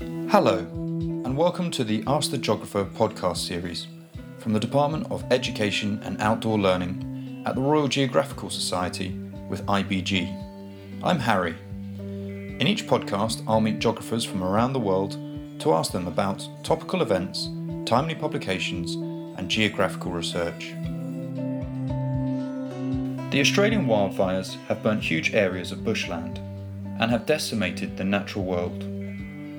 Hello, and welcome to the Ask the Geographer podcast series from the Department of Education and Outdoor Learning at the Royal Geographical Society with IBG. I'm Harry. In each podcast, I'll meet geographers from around the world to ask them about topical events, timely publications, and geographical research. The Australian wildfires have burnt huge areas of bushland and have decimated the natural world,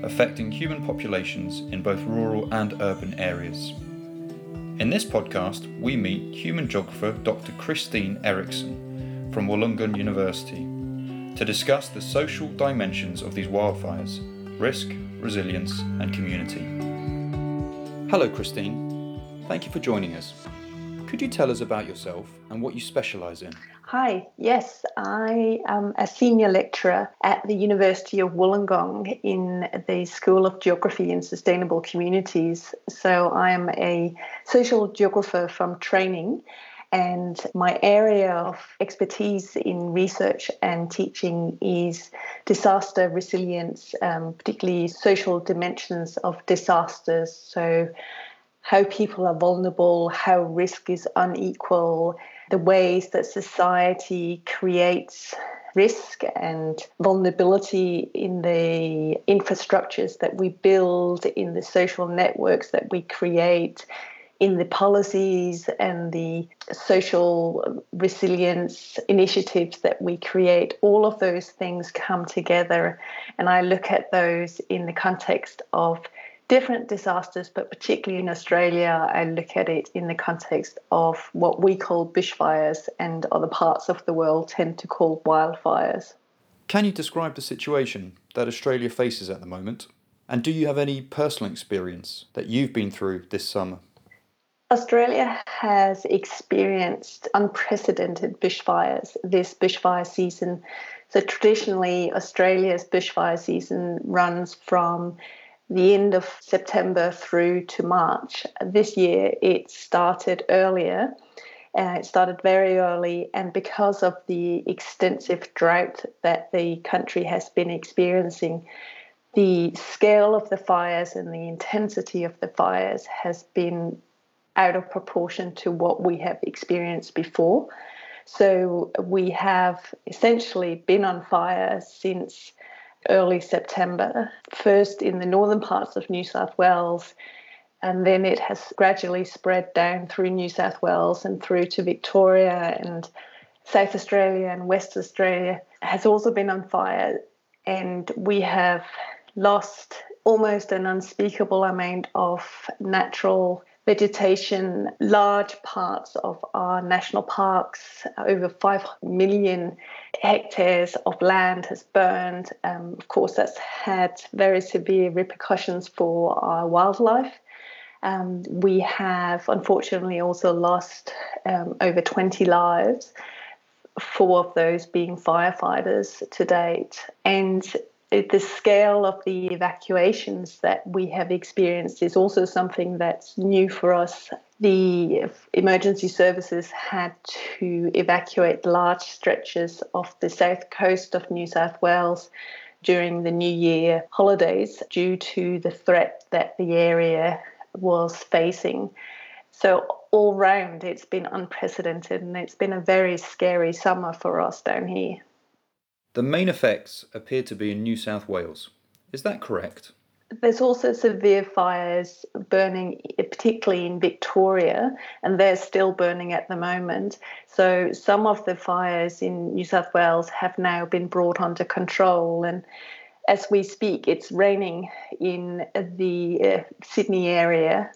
affecting human populations in both rural and urban areas. In this podcast, we meet human geographer Dr. Christine Eriksen from Wollongong University to discuss the social dimensions of these wildfires risk, resilience, and community. Hello, Christine. Thank you for joining us. Could you tell us about yourself and what you specialise in? Hi, yes, I am a senior lecturer at the University of Wollongong in the School of Geography and Sustainable Communities. So I am a social geographer from training, and my area of expertise in research and teaching is disaster resilience, um, particularly social dimensions of disasters. So how people are vulnerable, how risk is unequal, the ways that society creates risk and vulnerability in the infrastructures that we build, in the social networks that we create, in the policies and the social resilience initiatives that we create, all of those things come together. And I look at those in the context of different disasters, but particularly in Australia, I look at it in the context of what we call bushfires and other parts of the world tend to call wildfires. Can you describe the situation that Australia faces at the moment? And do you have any personal experience that you've been through this summer? Australia has experienced unprecedented bushfires this bushfire season. So, traditionally, Australia's bushfire season runs from the end of September through to March. This year it started earlier. Uh, it started very early, and because of the extensive drought that the country has been experiencing, the scale of the fires and the intensity of the fires has been out of proportion to what we have experienced before. So we have essentially been on fire since early September, first in the northern parts of New South Wales, and then it has gradually spread down through New South Wales and through to Victoria and South Australia and West Australia has also been on fire. And we have lost almost an unspeakable amount of natural vegetation, large parts of our national parks, over 5 million hectares of land has burned. Um, of course, that's had very severe repercussions for our wildlife. Um, we have unfortunately also lost um, over 20 lives, four of those being firefighters to date. And the scale of the evacuations that we have experienced is also something that's new for us. The emergency services had to evacuate large stretches of the south coast of New South Wales during the New Year holidays due to the threat that the area was facing. So, all round, it's been unprecedented and it's been a very scary summer for us down here. The main effects appear to be in New South Wales. Is that correct? There's also severe fires burning, particularly in Victoria, and they're still burning at the moment. So, some of the fires in New South Wales have now been brought under control. And as we speak, it's raining in the uh, Sydney area.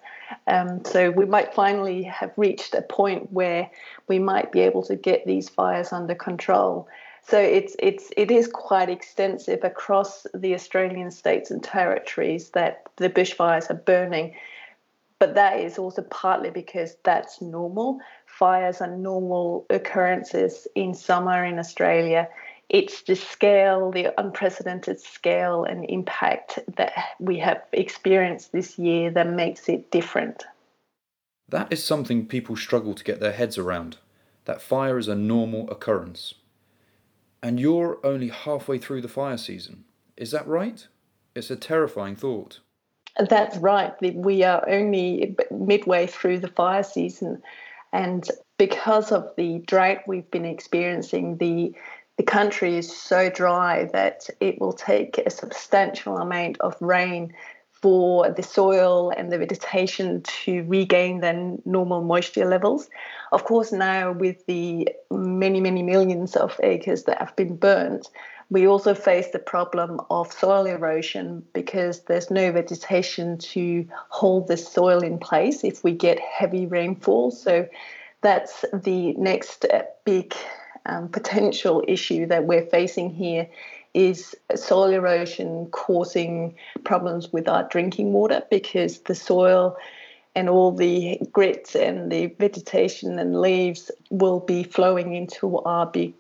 Um, so, we might finally have reached a point where we might be able to get these fires under control. So it's it's it is quite extensive across the Australian states and territories that the bushfires are burning. But that is also partly because that's normal. Fires are normal occurrences in summer in Australia. It's the scale, the unprecedented scale and impact that we have experienced this year that makes it different. That is something people struggle to get their heads around. That fire is a normal occurrence. And you're only halfway through the fire season. Is that right? It's a terrifying thought. That's right. We are only midway through the fire season, and because of the drought we've been experiencing, the the country is so dry that it will take a substantial amount of rain for the soil and the vegetation to regain their normal moisture levels. Of course, now with the many, many millions of acres that have been burnt, we also face the problem of soil erosion because there's no vegetation to hold the soil in place if we get heavy rainfall. So that's the next big um, potential issue that we're facing here is soil erosion causing problems with our drinking water because the soil and all the grit and the vegetation and leaves will be flowing into our big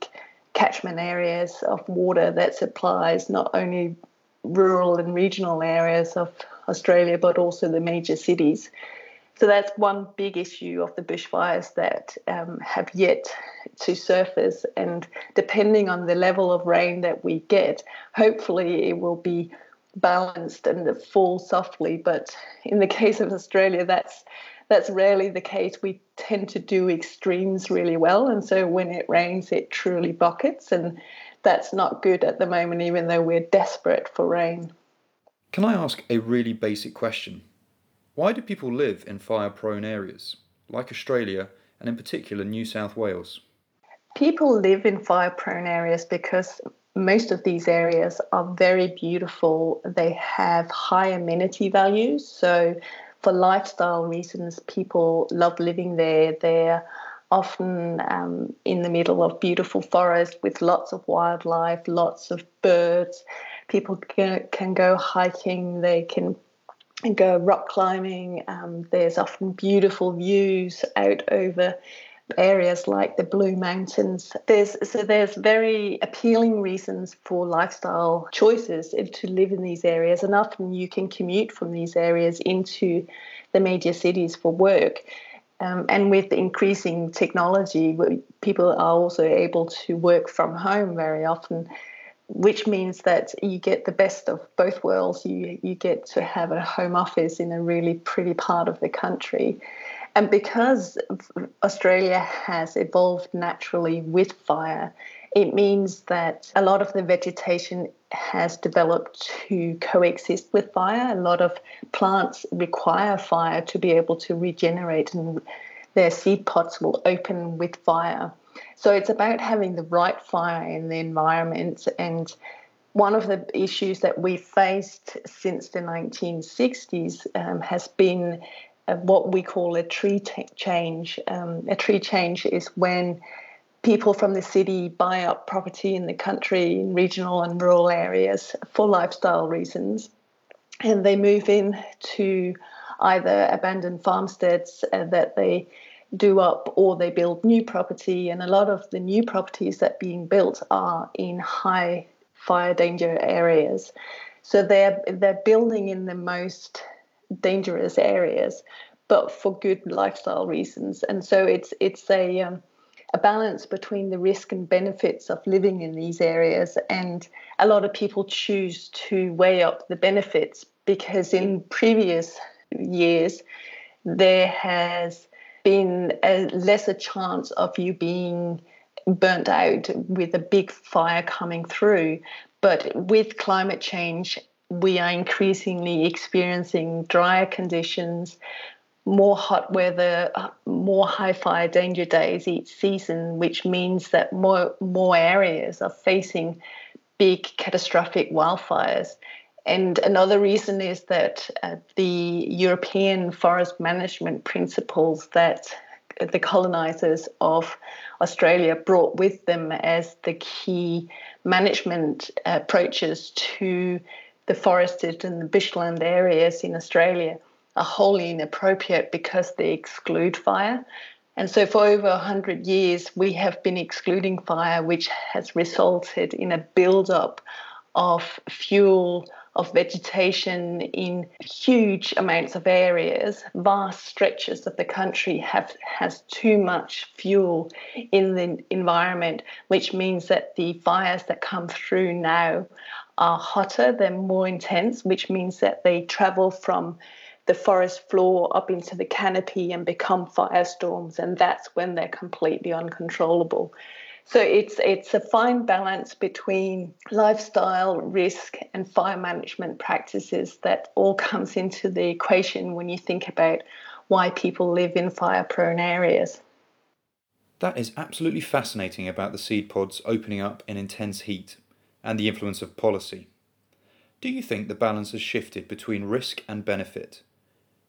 catchment areas of water that supplies not only rural and regional areas of Australia but also the major cities. So that's one big issue of the bushfires that um, have yet to surface. And depending on the level of rain that we get, hopefully it will be balanced and fall softly. But in the case of Australia, that's that's rarely the case. We tend to do extremes really well, and so when it rains, it truly buckets, and that's not good at the moment, even though we're desperate for rain. Can I ask a really basic question? Why do people live in fire prone areas, like Australia and in particular New South Wales? People live in fire prone areas because most of these areas are very beautiful. They have high amenity values. So, for lifestyle reasons, people love living there. They're often um, in the middle of beautiful forests with lots of wildlife, lots of birds. People can, can go hiking, they can go rock climbing. Um, there's often beautiful views out over areas like the Blue Mountains. There's so there's very appealing reasons for lifestyle choices to live in these areas, and often you can commute from these areas into the major cities for work. Um, and with increasing technology, people are also able to work from home very often which means that you get the best of both worlds. You you get to have a home office in a really pretty part of the country. And because Australia has evolved naturally with fire, it means that a lot of the vegetation has developed to coexist with fire. A lot of plants require fire to be able to regenerate, and their seed pods will open with fire. So it's about having the right fire in the environment. And one of the issues that we faced since the 1960s um, has been uh, what we call a tree t- change. Um, a tree change is when people from the city buy up property in the country, in regional and rural areas for lifestyle reasons, and they move in to either abandoned farmsteads uh, that they do up or they build new property and a lot of the new properties that being built are in high fire danger areas. So they're they're building in the most dangerous areas but for good lifestyle reasons. And so it's it's a um, a balance between the risk and benefits of living in these areas and a lot of people choose to weigh up the benefits because in previous years there has been a lesser chance of you being burnt out with a big fire coming through. But with climate change, we are increasingly experiencing drier conditions, more hot weather, more high fire danger days each season, which means that more more areas are facing big catastrophic wildfires. And another reason is that uh, the European forest management principles that the colonizers of Australia brought with them as the key management approaches to the forested and the bushland areas in Australia are wholly inappropriate because they exclude fire. And so, for over 100 years, we have been excluding fire, which has resulted in a build-up of fuel of vegetation in huge amounts of areas, vast stretches of the country have has too much fuel in the environment, which means that the fires that come through now are hotter, they're more intense, which means that they travel from the forest floor up into the canopy and become firestorms, and that's when they're completely uncontrollable. So it's it's a fine balance between lifestyle, risk, and fire management practices that all comes into the equation when you think about why people live in fire-prone areas. That is absolutely fascinating about the seed pods opening up in intense heat and the influence of policy. Do you think the balance has shifted between risk and benefit?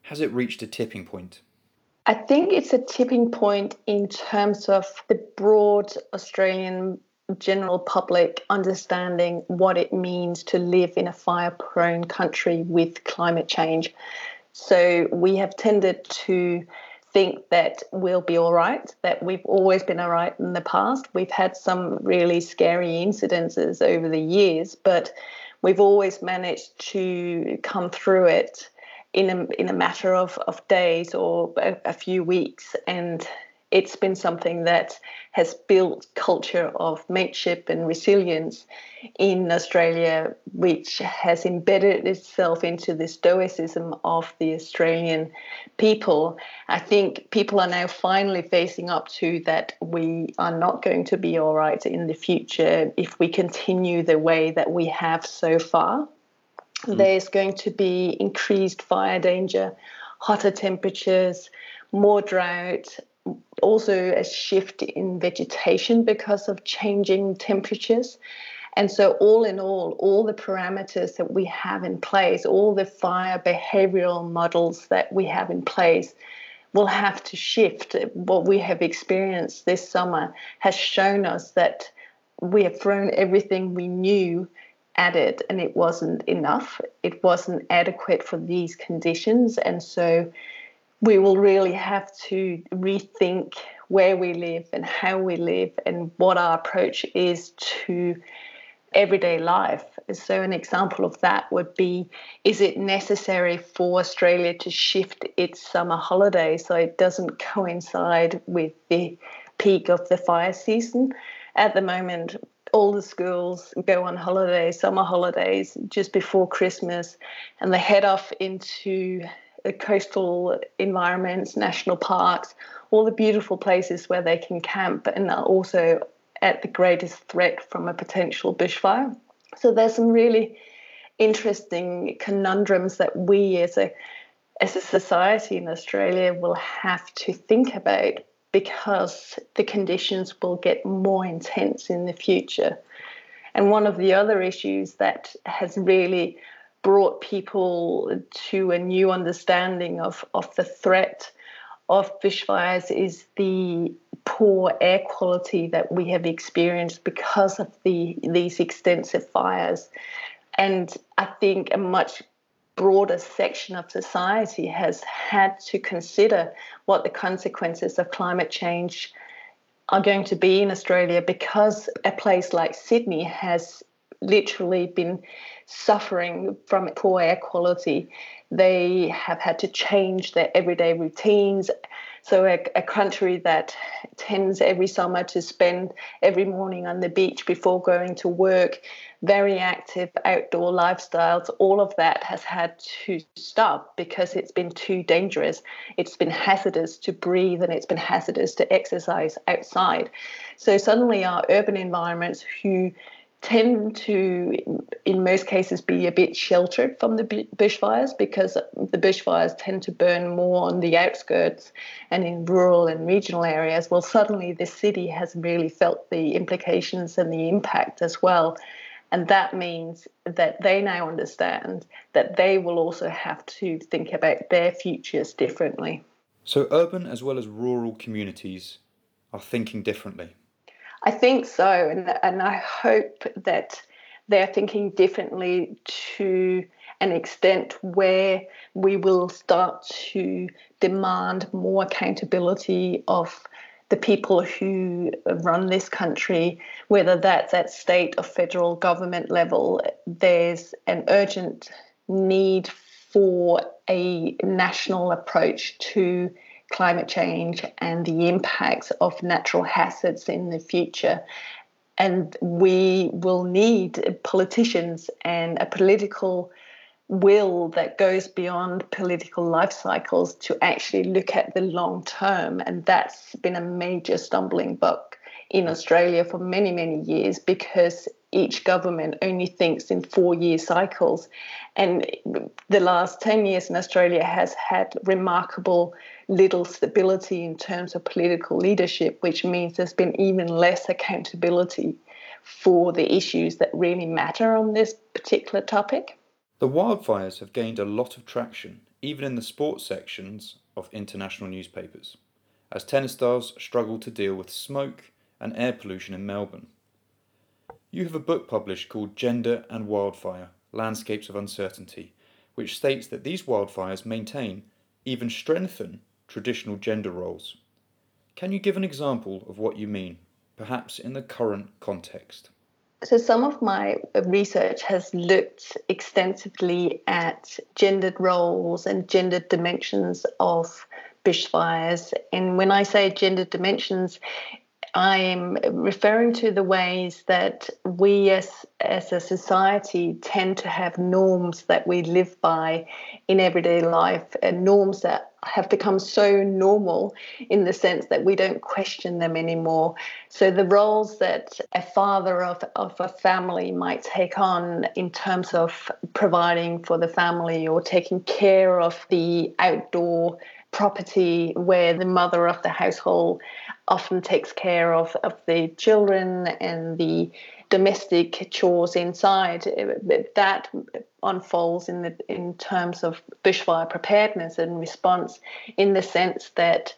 Has it reached a tipping point? I think it's a tipping point in terms of the broad Australian general public understanding what it means to live in a fire prone country with climate change. So we have tended to think that we'll be all right, that we've always been all right in the past. We've had some really scary incidences over the years, but we've always managed to come through it in a, in a matter of, of days or a, a few weeks. And it's been something that has built culture of mateship and resilience in Australia, which has embedded itself into the stoicism of the Australian people. I think people are now finally facing up to that we are not going to be all right in the future if we continue the way that we have so far. Mm. There's going to be increased fire danger, hotter temperatures, more drought, also a shift in vegetation because of changing temperatures. And so, all in all, all the parameters that we have in place, all the fire behavioral models that we have in place, will have to shift. What we have experienced this summer has shown us that we have thrown everything we knew it and it wasn't enough. It wasn't adequate for these conditions. And so we will really have to rethink where we live and how we live and what our approach is to everyday life. So, an example of that would be is it necessary for Australia to shift its summer holiday so it doesn't coincide with the peak of the fire season? At the moment, all the schools go on holidays, summer holidays, just before Christmas, and they head off into the coastal environments, national parks, all the beautiful places where they can camp and are also at the greatest threat from a potential bushfire. So there's some really interesting conundrums that we as a as a society in Australia will have to think about because the conditions will get more intense in the future. And one of the other issues that has really brought people to a new understanding of, of the threat of bushfires is the poor air quality that we have experienced because of the these extensive fires. And I think a much broader section of society has had to consider what the consequences of climate change are going to be in Australia because a place like Sydney has literally been suffering from poor air quality. They have had to change their everyday routines. So, a, a, country that tends every summer to spend every morning on the beach before going to work very active outdoor lifestyles, all of that has had to stop because it's been too dangerous. It's been hazardous to breathe and it's been hazardous to exercise outside. So suddenly, our urban environments, who tend to, in most cases, be a bit sheltered from the bushfires because the bushfires tend to burn more on the outskirts and in rural and regional areas. Well, suddenly the city has really felt the implications and the impact as well. And that means that they now understand that they will also have to think about their futures differently. So, urban as well as rural communities are thinking differently. I think so. And, and I hope that they're thinking differently to an extent where we will start to demand more accountability of the people who run this country, whether that's at state or federal government level, there's an urgent need for a national approach to climate change and the impacts of natural hazards in the future. And we will need politicians and a political will that goes beyond political life cycles to actually look at the long term. And that's been a major stumbling block in Australia for many, many years because each government only thinks in four year cycles. And the last 10 years in Australia has had remarkable little stability in terms of political leadership, which means there's been even less accountability for the issues that really matter on this particular topic. The wildfires have gained a lot of traction, even in the sports sections of international newspapers, as tennis stars struggle to deal with smoke and air pollution in Melbourne. You have a book published called Gender and Wildfire Landscapes of Uncertainty, which states that these wildfires maintain, even strengthen, traditional gender roles. Can you give an example of what you mean, perhaps in the current context? So, some of my research has looked extensively at gendered roles and gendered dimensions of bushfires. And when I say gendered dimensions, I'm referring to the ways that we as, as a society tend to have norms that we live by in everyday life, and norms that have become so normal in the sense that we don't question them anymore. So, the roles that a father of, of a family might take on in terms of providing for the family or taking care of the outdoor property where the mother of the household often takes care of, of the children and the domestic chores inside. Uh, that unfolds in the in terms of bushfire preparedness and response, in the sense that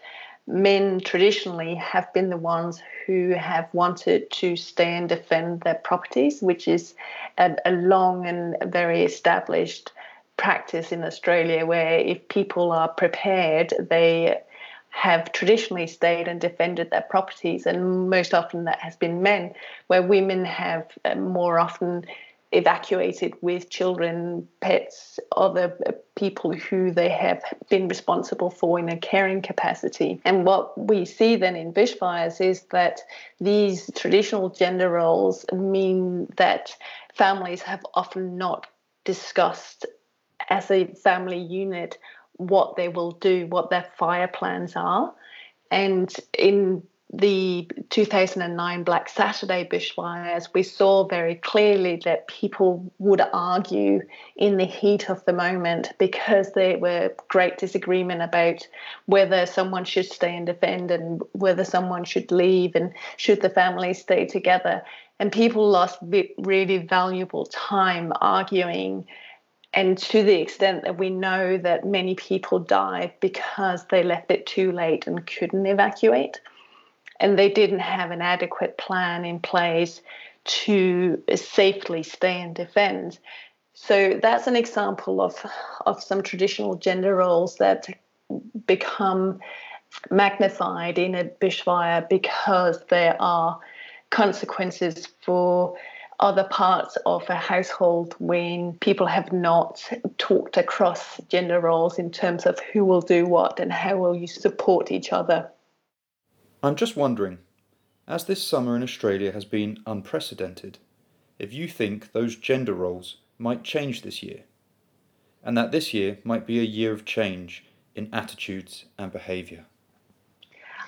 men traditionally have been the ones who have wanted to stay and defend their properties, which is a, a long and very established practice in Australia where if people are prepared, they have traditionally stayed and defended their properties, and most often that has been men, where women have uh, more often evacuated with children, pets, other uh, people who they have been responsible for in a caring capacity. And what we see then in bushfires is that these traditional gender roles mean that families have often not discussed as a family unit what they will do, what their fire plans are. And in the 2009 Black Saturday bushfires, we saw very clearly that people would argue in the heat of the moment because there were great disagreement about whether someone should stay and defend and whether someone should leave and should the family stay together. And people lost really valuable time arguing and to the extent that we know that many people died because they left it too late and couldn't evacuate, and they didn't have an adequate plan in place to safely stay and defend. So that's an example of, of some traditional gender roles that become magnified in a bushfire because there are consequences for other parts of a household when people have not talked across gender roles in terms of who will do what and how will you support each other. I'm just wondering, as this summer in Australia has been unprecedented, if you think those gender roles might change this year, and that this year might be a year of change in attitudes and behaviour.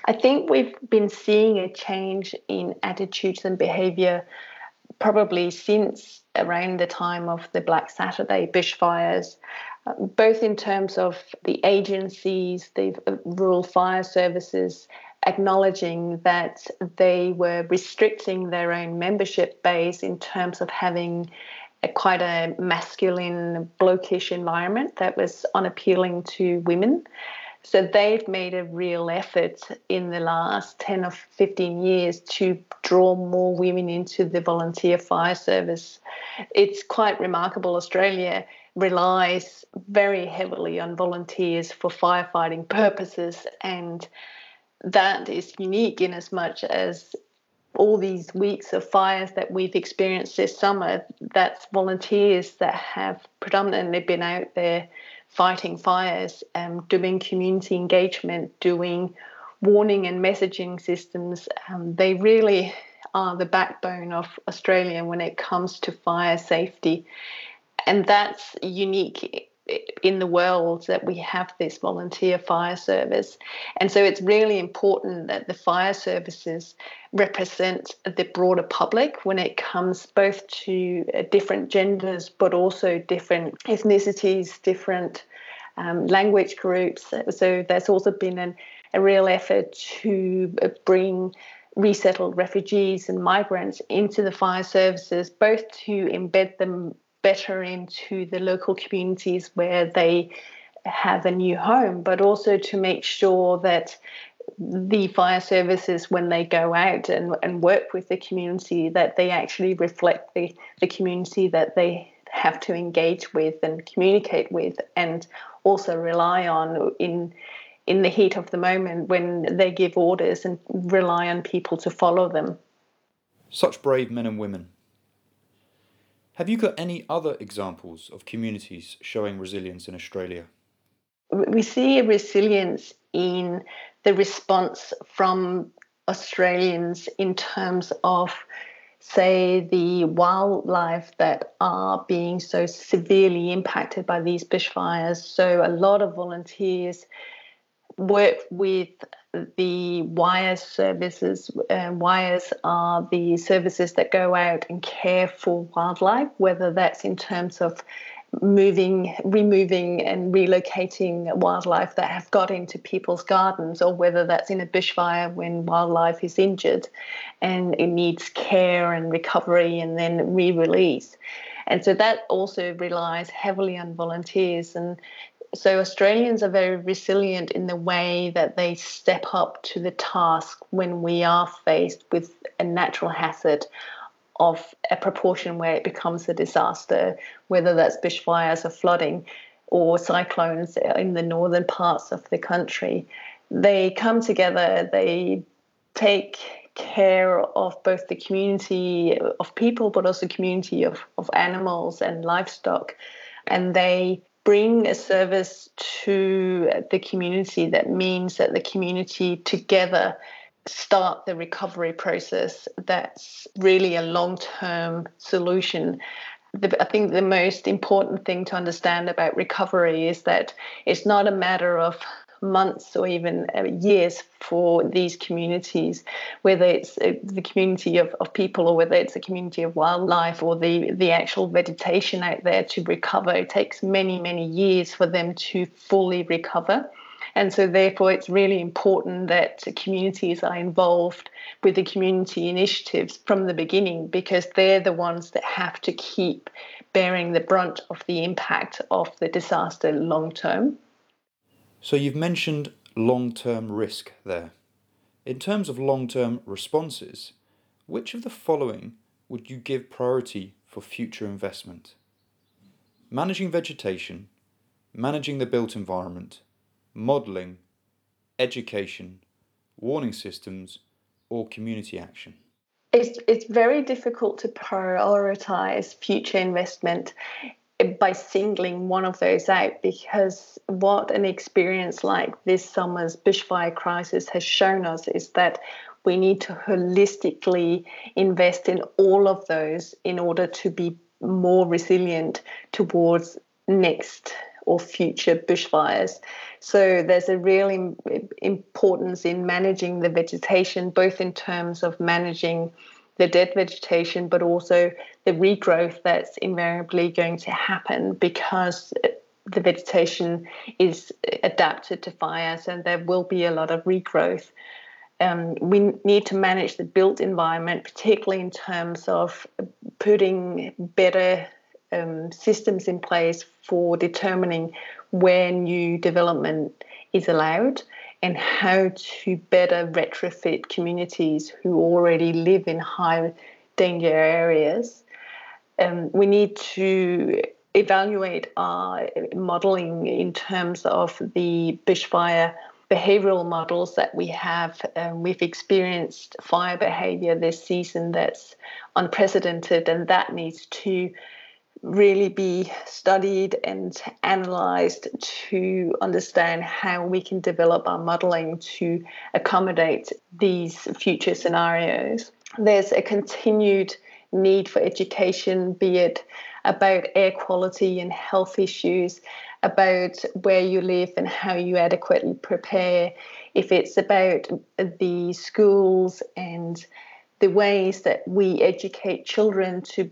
I think we've been seeing a change in attitudes and behaviour probably since around the time of the Black Saturday bushfires, both in terms of the agencies, the rural fire services, acknowledging that they were restricting their own membership base in terms of having a, quite a masculine, blokish environment that was unappealing to women. So they've made a real effort in the last 10 or 15 years to draw more women into the volunteer fire service. It's quite remarkable. Australia relies very heavily on volunteers for firefighting purposes, and that is unique in as much as all these weeks of fires that we've experienced this summer, that's volunteers that have predominantly been out there fighting fires, um, doing community engagement, doing warning and messaging systems. Um, they really are the backbone of Australia when it comes to fire safety. And that's unique in the world that we have this volunteer fire service. And so it's really important that the fire services represent the broader public when it comes both to uh, different genders, but also different ethnicities, different um, language groups. So there's also been an, a real effort to uh, bring resettled refugees and migrants into the fire services, both to embed them better into the local communities where they have a new home, but also to make sure that the fire services, when they go out and, and work with the community, that they actually reflect the, the community that they have to engage with and communicate with, and also rely on in in the heat of the moment when they give orders and rely on people to follow them. Such brave men and women. Have you got any other examples of communities showing resilience in Australia? We see a resilience in the response from Australians in terms of, say, the wildlife that are being so severely impacted by these bushfires. So, a lot of volunteers work with the WIRES services. Um, WIRES are the services that go out and care for wildlife, whether that's in terms of moving, removing, and relocating wildlife that have got into people's gardens, or whether that's in a bushfire when wildlife is injured and it needs care and recovery and then re release. And so that also relies heavily on volunteers. And so Australians are very resilient in the way that they step up to the task when we are faced with a natural hazard of a proportion where it becomes a disaster, whether that's bushfires or flooding or cyclones in the northern parts of the country. They come together, they take care of both the community of people, but also community of, of animals and livestock. And they bring a service to the community that means that the community together start the recovery process that's really a long term solution. The, I think the most important thing to understand about recovery is that it's not a matter of months or even uh, years for these communities, whether it's uh, the community of, of people or whether it's a community of wildlife or the, the actual vegetation out there to recover. It takes many, many years for them to fully recover. And so, therefore, it's really important that communities are involved with the community initiatives from the beginning because they're the ones that have to keep bearing the brunt of the impact of the disaster long term. So you've mentioned long term risk there. In terms of long term responses, which of the following would you give priority for future investment? Managing vegetation, managing the built environment, modelling, education, warning systems, or community action? It's, it's very difficult to prioritise future investment by singling one of those out because what an experience like this summer's bushfire crisis has shown us is that we need to holistically invest in all of those in order to be more resilient towards next or future bushfires. So there's a real importance in managing the vegetation, both in terms of managing the dead vegetation, but also the regrowth that's invariably going to happen because the vegetation is adapted to fire, so there will be a lot of regrowth. Um, we need to manage the built environment, particularly in terms of putting better um, systems in place for determining where new development is allowed and how to better retrofit communities who already live in high danger areas. Um, we need to evaluate our modeling in terms of the bushfire behavioral models that we have. Um, we've experienced fire behavior this season that's unprecedented, and that needs to really be studied and analysed to understand how we can develop our modelling to accommodate these future scenarios. there's a continued need for education, be it about air quality and health issues, about where you live and how you adequately prepare, if it's about the schools and the ways that we educate children to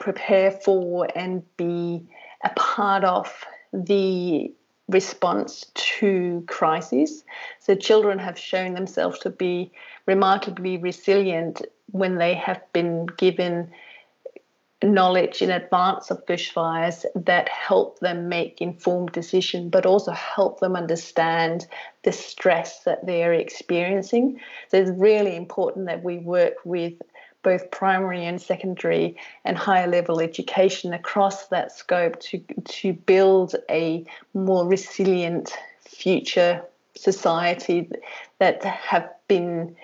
prepare for and be a part of the response to crises. So, children have shown themselves to be remarkably resilient when they have been given knowledge in advance of bushfires that help them make informed decisions, but also help them understand the stress that they're experiencing. So it's really important that we work with both primary and secondary and higher level education across that scope to, to build a more resilient future society that have been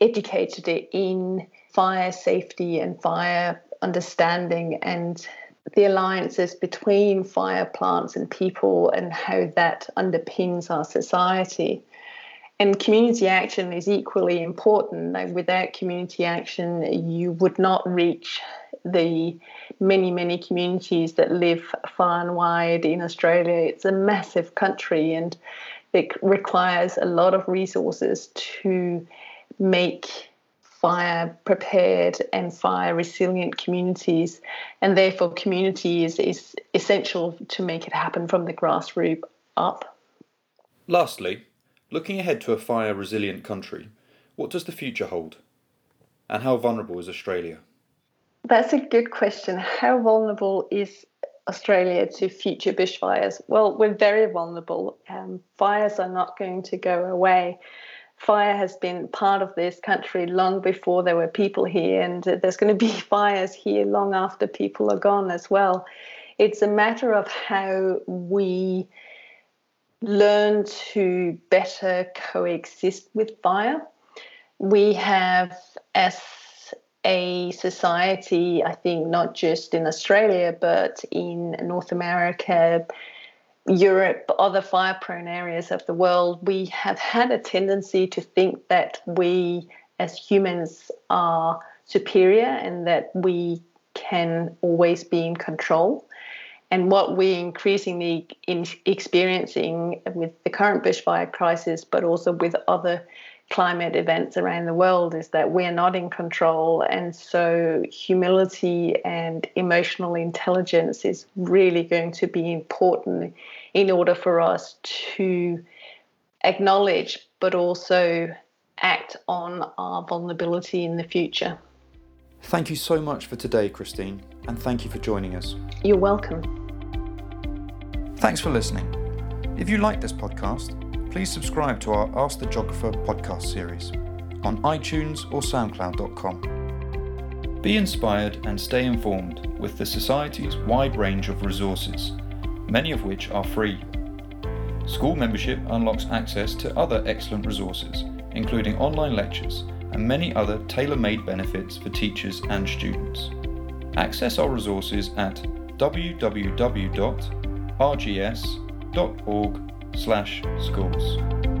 educated in fire safety and fire understanding and the alliances between fire plants and people and how that underpins our society. And community action is equally important. Without community action, you would not reach the many, many communities that live far and wide in Australia. It's a massive country and it requires a lot of resources to make fire prepared and fire resilient communities. And therefore, community is, is essential to make it happen from the grassroots up. Lastly, looking ahead to a fire resilient country, what does the future hold? And how vulnerable is Australia? That's a good question. How vulnerable is Australia to future bushfires? Well, we're very vulnerable. Um, fires are not going to go away fire has been part of this country long before there were people here, and there's going to be fires here long after people are gone as well. It's a matter of how we learn to better coexist with fire. We have, as a society, I think, not just in Australia, but in North America, Europe, other fire prone areas of the world, we have had a tendency to think that we as humans are superior and that we can always be in control. And what we're increasingly in experiencing with the current bushfire crisis, but also with other climate events around the world is that we're not in control. And so, humility and emotional intelligence is really going to be important in order for us to acknowledge but also act on our vulnerability in the future. Thank you so much for today, Christine, and thank you for joining us. You're welcome. Thanks for listening. If you like this podcast, please subscribe to our Ask the Geographer podcast series on iTunes or SoundCloud.com. Be inspired and stay informed with the Society's wide range of resources, many of which are free. School membership unlocks access to other excellent resources, including online lectures and many other tailor made benefits for teachers and students. Access our resources at www.rgs.org slash schools.